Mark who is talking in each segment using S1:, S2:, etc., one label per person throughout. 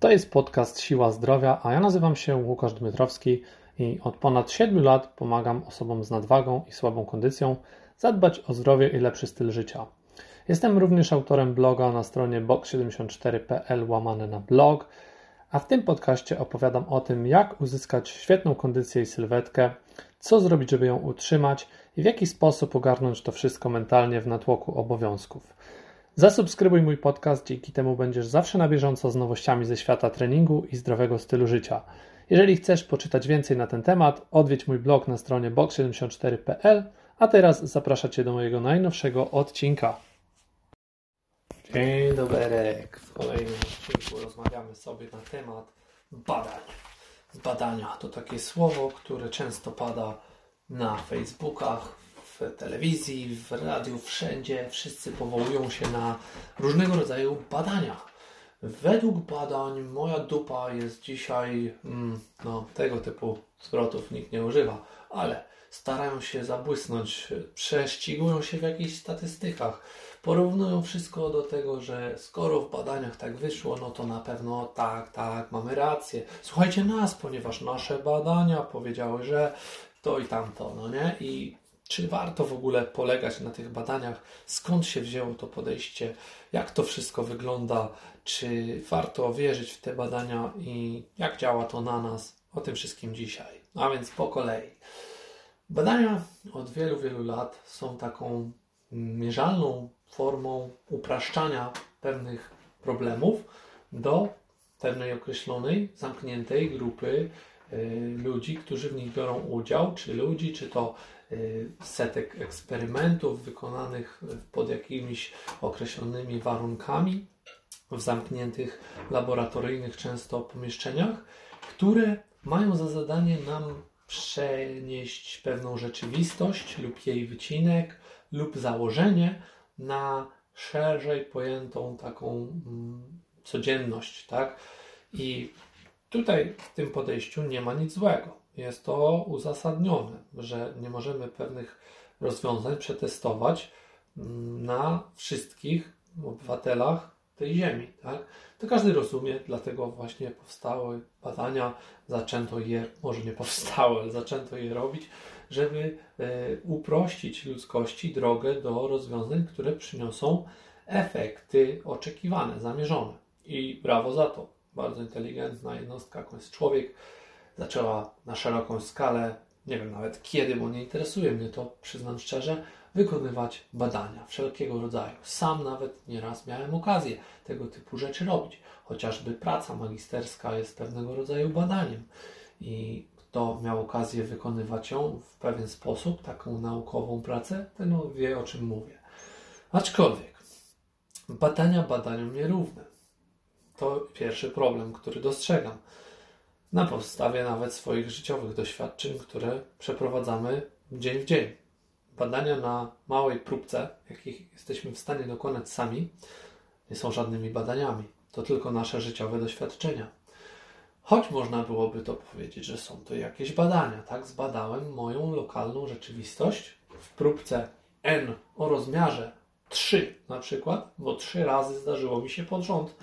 S1: To jest podcast Siła Zdrowia, a ja nazywam się Łukasz Dmytrowski i od ponad 7 lat pomagam osobom z nadwagą i słabą kondycją zadbać o zdrowie i lepszy styl życia. Jestem również autorem bloga na stronie box74.pl łamane na blog, a w tym podcaście opowiadam o tym, jak uzyskać świetną kondycję i sylwetkę, co zrobić, żeby ją utrzymać i w jaki sposób ogarnąć to wszystko mentalnie w natłoku obowiązków. Zasubskrybuj mój podcast, dzięki temu będziesz zawsze na bieżąco z nowościami ze świata treningu i zdrowego stylu życia. Jeżeli chcesz poczytać więcej na ten temat, odwiedź mój blog na stronie box74.pl, a teraz zapraszam Cię do mojego najnowszego odcinka. Dzień dobry. W kolejnym odcinku rozmawiamy sobie na temat badań. Badania to takie słowo, które często pada na Facebookach, w telewizji, w radiu, wszędzie. Wszyscy powołują się na różnego rodzaju badania. Według badań moja dupa jest dzisiaj, mm, no tego typu zwrotów nikt nie używa, ale starają się zabłysnąć, prześcigują się w jakichś statystykach, porównują wszystko do tego, że skoro w badaniach tak wyszło, no to na pewno tak, tak, mamy rację. Słuchajcie nas, ponieważ nasze badania powiedziały, że to i tamto, no nie? I czy warto w ogóle polegać na tych badaniach? Skąd się wzięło to podejście? Jak to wszystko wygląda? Czy warto wierzyć w te badania i jak działa to na nas? O tym wszystkim dzisiaj. A więc po kolei. Badania od wielu, wielu lat są taką mierzalną formą upraszczania pewnych problemów do pewnej określonej, zamkniętej grupy ludzi, którzy w nich biorą udział, czy ludzi, czy to y, setek eksperymentów wykonanych pod jakimiś określonymi warunkami w zamkniętych laboratoryjnych często pomieszczeniach, które mają za zadanie nam przenieść pewną rzeczywistość lub jej wycinek lub założenie na szerzej pojętą taką mm, codzienność, tak? I tutaj w tym podejściu nie ma nic złego. Jest to uzasadnione, że nie możemy pewnych rozwiązań przetestować mm, na wszystkich obywatelach tej ziemi, tak? To każdy rozumie, dlatego właśnie powstały badania, zaczęto je, może nie powstały, ale zaczęto je robić, żeby e, uprościć ludzkości drogę do rozwiązań, które przyniosą efekty oczekiwane, zamierzone. I brawo za to. Bardzo inteligentna jednostka, jaką jest człowiek, zaczęła na szeroką skalę, nie wiem nawet kiedy, bo nie interesuje mnie to, przyznam szczerze, wykonywać badania wszelkiego rodzaju. Sam nawet nieraz miałem okazję tego typu rzeczy robić. Chociażby praca magisterska jest pewnego rodzaju badaniem. I kto miał okazję wykonywać ją w pewien sposób, taką naukową pracę, ten wie o czym mówię. Aczkolwiek badania badaniom nierówne. To pierwszy problem, który dostrzegam. Na podstawie nawet swoich życiowych doświadczeń, które przeprowadzamy dzień w dzień badania na małej próbce, jakich jesteśmy w stanie dokonać sami, nie są żadnymi badaniami. To tylko nasze życiowe doświadczenia. Choć można byłoby to powiedzieć, że są to jakieś badania, tak? Zbadałem moją lokalną rzeczywistość w próbce N o rozmiarze 3 na przykład, bo trzy razy zdarzyło mi się pod rząd,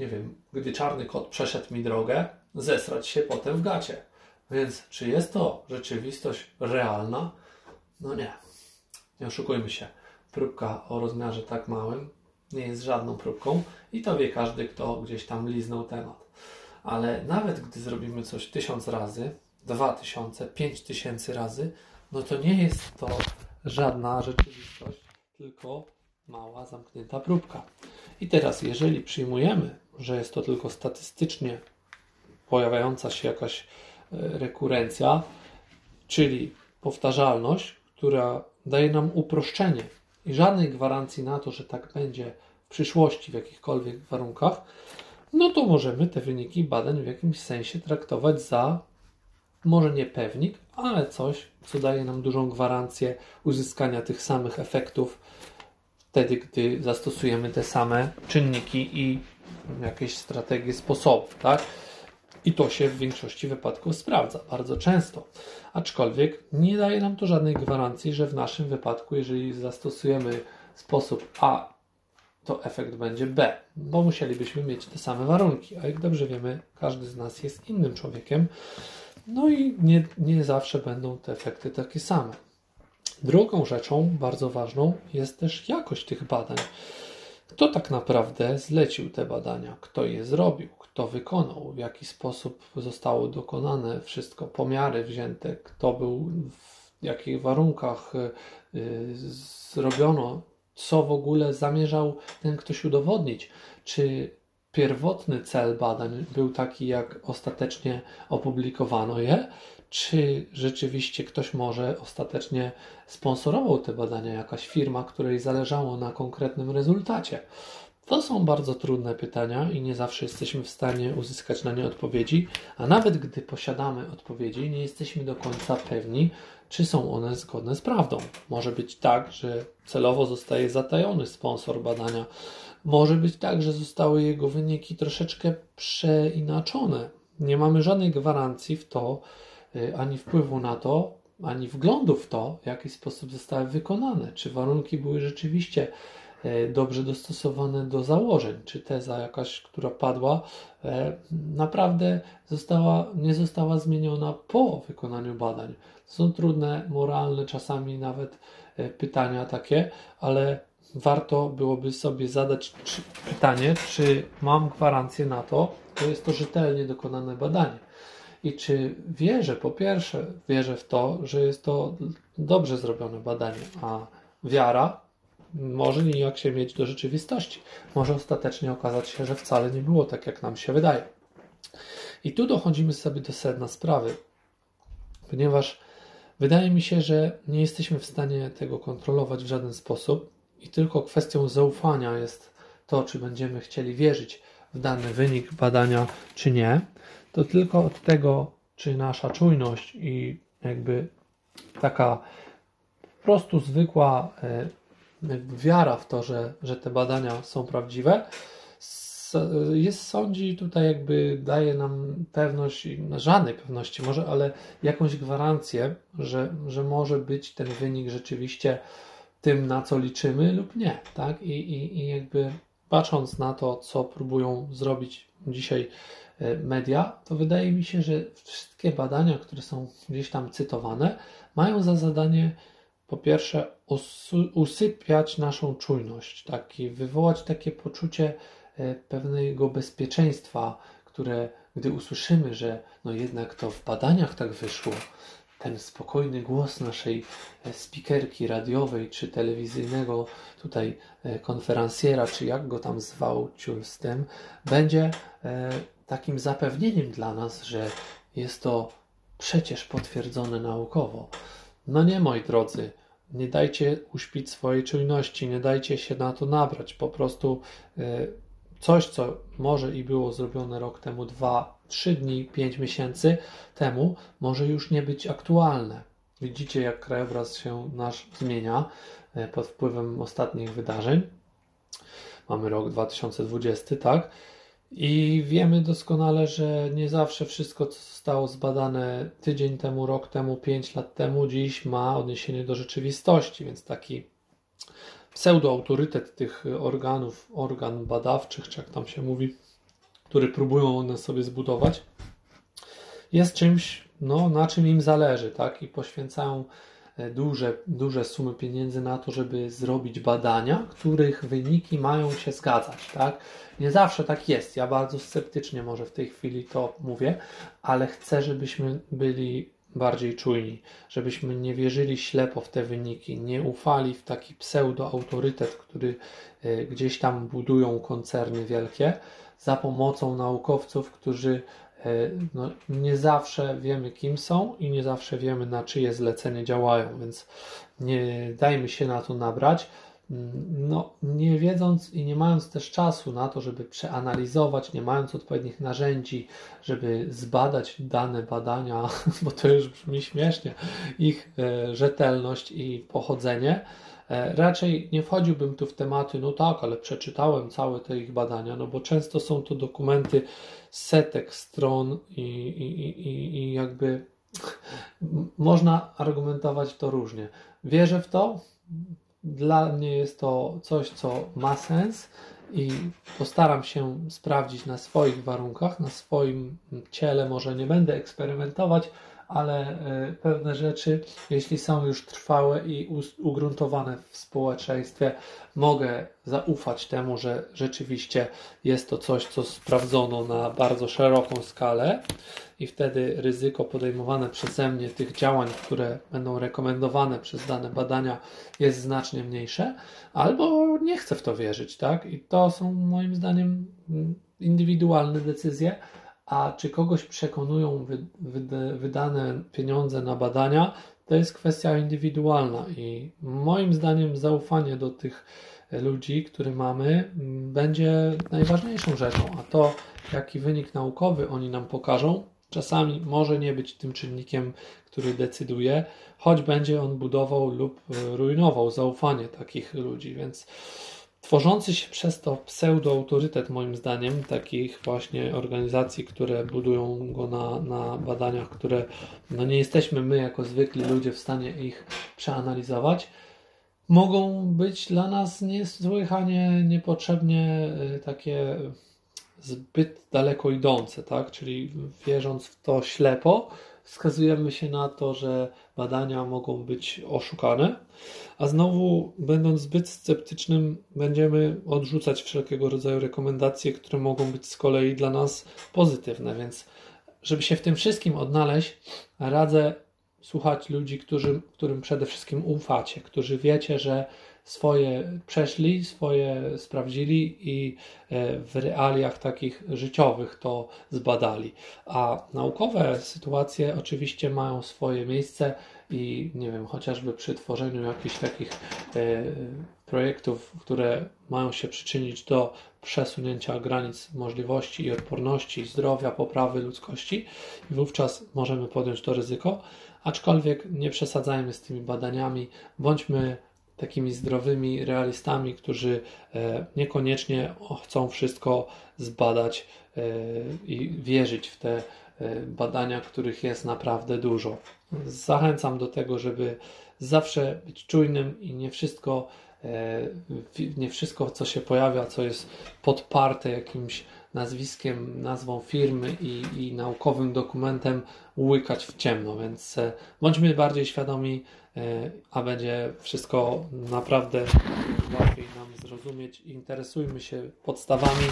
S1: nie wiem, gdy czarny kot przeszedł mi drogę, zesrać się potem w gacie. Więc czy jest to rzeczywistość realna? No nie. Nie oszukujmy się. Próbka o rozmiarze tak małym nie jest żadną próbką i to wie każdy, kto gdzieś tam liznął temat. Ale nawet gdy zrobimy coś tysiąc razy, dwa tysiące, pięć tysięcy razy, no to nie jest to żadna rzeczywistość, tylko mała, zamknięta próbka. I teraz, jeżeli przyjmujemy, że jest to tylko statystycznie pojawiająca się jakaś e, rekurencja, czyli powtarzalność, która daje nam uproszczenie i żadnej gwarancji na to, że tak będzie w przyszłości w jakichkolwiek warunkach, no to możemy te wyniki badań w jakimś sensie traktować za może nie pewnik, ale coś, co daje nam dużą gwarancję uzyskania tych samych efektów wtedy, gdy zastosujemy te same czynniki i jakieś strategie, sposoby, tak? I to się w większości wypadków sprawdza bardzo często. Aczkolwiek nie daje nam to żadnej gwarancji, że w naszym wypadku, jeżeli zastosujemy sposób A to efekt będzie B, bo musielibyśmy mieć te same warunki. A jak dobrze wiemy, każdy z nas jest innym człowiekiem, no i nie, nie zawsze będą te efekty takie same. Drugą rzeczą bardzo ważną jest też jakość tych badań. Kto tak naprawdę zlecił te badania? Kto je zrobił? Kto wykonał? W jaki sposób zostało dokonane wszystko? Pomiary wzięte? Kto był w jakich warunkach y, zrobiono? Co w ogóle zamierzał ten ktoś udowodnić? Czy pierwotny cel badań był taki, jak ostatecznie opublikowano je? Czy rzeczywiście ktoś może ostatecznie sponsorował te badania, jakaś firma, której zależało na konkretnym rezultacie. To są bardzo trudne pytania i nie zawsze jesteśmy w stanie uzyskać na nie odpowiedzi, a nawet gdy posiadamy odpowiedzi, nie jesteśmy do końca pewni, czy są one zgodne z prawdą. Może być tak, że celowo zostaje zatajony sponsor badania. Może być tak, że zostały jego wyniki troszeczkę przeinaczone. Nie mamy żadnej gwarancji w to, ani wpływu na to, ani wglądu w to, w jaki sposób zostały wykonane, czy warunki były rzeczywiście y, dobrze dostosowane do założeń, czy teza jakaś, która padła, y, naprawdę została, nie została zmieniona po wykonaniu badań. Są trudne, moralne czasami nawet pytania takie, ale warto byłoby sobie zadać pytanie, czy mam gwarancję na to, że jest to rzetelnie dokonane badanie i czy wierzę, po pierwsze, wierzę w to, że jest to dobrze zrobione badanie, a wiara może nijak się mieć do rzeczywistości. Może ostatecznie okazać się, że wcale nie było tak, jak nam się wydaje. I tu dochodzimy sobie do sedna sprawy, ponieważ wydaje mi się, że nie jesteśmy w stanie tego kontrolować w żaden sposób i tylko kwestią zaufania jest to, czy będziemy chcieli wierzyć w dany wynik badania, czy nie to tylko od tego, czy nasza czujność i jakby taka po prostu zwykła e, wiara w to, że, że te badania są prawdziwe, jest sądzi tutaj jakby daje nam pewność, żadnej pewności może, ale jakąś gwarancję, że, że może być ten wynik rzeczywiście tym, na co liczymy lub nie, tak? I, i, i jakby patrząc na to, co próbują zrobić dzisiaj E, media, to wydaje mi się, że wszystkie badania, które są gdzieś tam cytowane, mają za zadanie po pierwsze usypiać naszą czujność, taki, wywołać takie poczucie e, pewnego bezpieczeństwa, które gdy usłyszymy, że no jednak to w badaniach tak wyszło, ten spokojny głos naszej e, spikerki radiowej czy telewizyjnego tutaj konferencjera, czy jak go tam zwał z tym, będzie takim zapewnieniem dla nas, że jest to przecież potwierdzone naukowo. No nie, moi drodzy, nie dajcie uśpić swojej czujności, nie dajcie się na to nabrać. Po prostu e, coś, co może i było zrobione rok temu, dwa, trzy dni, pięć miesięcy temu, może już nie być aktualne. Widzicie, jak krajobraz się nasz zmienia e, pod wpływem ostatnich wydarzeń. Mamy rok 2020, tak? I wiemy doskonale, że nie zawsze wszystko, co zostało zbadane tydzień temu, rok temu, pięć lat temu, dziś ma odniesienie do rzeczywistości, więc taki pseudoautorytet tych organów, organ badawczych, czy jak tam się mówi, który próbują one sobie zbudować, jest czymś, no, na czym im zależy, tak? I poświęcają E, duże, duże sumy pieniędzy na to, żeby zrobić badania, których wyniki mają się zgadzać. Tak? Nie zawsze tak jest. Ja bardzo sceptycznie może w tej chwili to mówię, ale chcę, żebyśmy byli bardziej czujni, żebyśmy nie wierzyli ślepo w te wyniki, nie ufali w taki pseudo-autorytet, który e, gdzieś tam budują koncerny wielkie za pomocą naukowców, którzy E, no, nie zawsze wiemy, kim są i nie zawsze wiemy, na czyje zlecenie działają, więc nie dajmy się na to nabrać. Mm, no, nie wiedząc i nie mając też czasu na to, żeby przeanalizować, nie mając odpowiednich narzędzi, żeby zbadać dane badania, bo to już brzmi śmiesznie, ich e, rzetelność i pochodzenie, raczej nie wchodziłbym tu w tematy, no tak, ale przeczytałem całe te ich badania, no bo często są to dokumenty setek stron i, i, i, i jakby można argumentować to różnie. Wierzę w to, dla mnie jest to coś, co ma sens i postaram się sprawdzić na swoich warunkach, na swoim ciele. Może nie będę eksperymentować, ale e, pewne rzeczy, jeśli są już trwałe i ugruntowane w społeczeństwie, mogę zaufać temu, że rzeczywiście jest to coś, co sprawdzono na bardzo szeroką skalę i wtedy ryzyko podejmowane przeze mnie tych działań, które będą rekomendowane przez dane badania, jest znacznie mniejsze, albo nie chcę w to wierzyć, tak? I to są moim zdaniem mm, indywidualne decyzje a czy kogoś przekonują wy, wy, wydane pieniądze na badania, to jest kwestia indywidualna i moim zdaniem zaufanie do tych ludzi, który mamy, będzie najważniejszą rzeczą, a to, jaki wynik naukowy oni nam pokażą, czasami może nie być tym czynnikiem, który decyduje, choć będzie on budował lub rujnował zaufanie takich ludzi, więc tworzący się przez to pseudoautorytet, moim zdaniem, takich właśnie organizacji, które budują go na, na badaniach, które no nie jesteśmy my, jako zwykli ludzie, w stanie ich przeanalizować, mogą być dla nas niesłychanie, niepotrzebnie y, takie zbyt daleko idące, tak? Czyli wierząc w to ślepo, wskazujemy się na to, że badania mogą być oszukane, a znowu, będąc zbyt sceptycznym, będziemy odrzucać wszelkiego rodzaju rekomendacje, które mogą być z kolei dla nas pozytywne. Więc, żeby się w tym wszystkim odnaleźć, radzę słuchać ludzi, którzy, którym przede wszystkim ufacie, którzy wiecie, że swoje przeszli, swoje sprawdzili i e, w realiach takich życiowych to zbadali. A naukowe sytuacje oczywiście mają swoje miejsce i nie wiem, chociażby przy tworzeniu jakichś takich e, projektów, które mają się przyczynić do przesunięcia granic możliwości i odporności, zdrowia, poprawy ludzkości, wówczas możemy podjąć to ryzyko. Aczkolwiek nie przesadzajmy z tymi badaniami, bądźmy takimi zdrowymi realistami, którzy e, niekoniecznie chcą wszystko zbadać e, i wierzyć w te e, badania, których jest naprawdę dużo. Zachęcam do tego, żeby zawsze być czujnym i nie wszystko, nie wszystko, co się pojawia, co jest podparte jakimś nazwiskiem, nazwą firmy i, i naukowym dokumentem łykać w ciemno, więc bądźmy bardziej świadomi E, a będzie wszystko naprawdę łatwiej nam zrozumieć. Interesujmy się podstawami,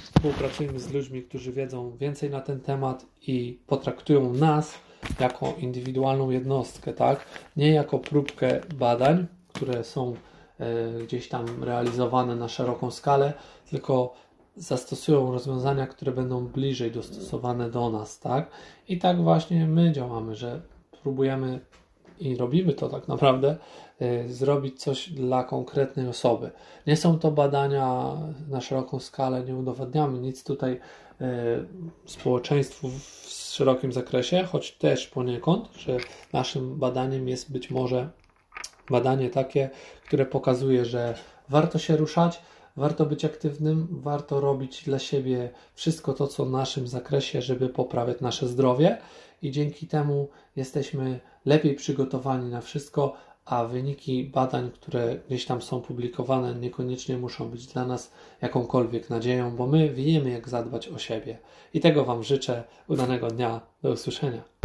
S1: współpracujmy z ludźmi, którzy wiedzą więcej na ten temat i potraktują nas jako indywidualną jednostkę, tak? Nie jako próbkę badań, które są e, gdzieś tam realizowane na szeroką skalę, tylko zastosują rozwiązania, które będą bliżej dostosowane do nas, tak? I tak właśnie my działamy, że próbujemy i robimy to tak naprawdę, y, zrobić coś dla konkretnej osoby. Nie są to badania na szeroką skalę, nie udowadniamy nic tutaj y, społeczeństwu w szerokim zakresie, choć też poniekąd, że naszym badaniem jest być może badanie takie, które pokazuje, że warto się ruszać, warto być aktywnym, warto robić dla siebie wszystko to, co w naszym zakresie, żeby poprawiać nasze zdrowie i dzięki temu jesteśmy lepiej przygotowani na wszystko, a wyniki badań, które gdzieś tam są publikowane, niekoniecznie muszą być dla nas jakąkolwiek nadzieją, bo my wiemy, jak zadbać o siebie. I tego Wam życzę. Udanego dnia. Do usłyszenia.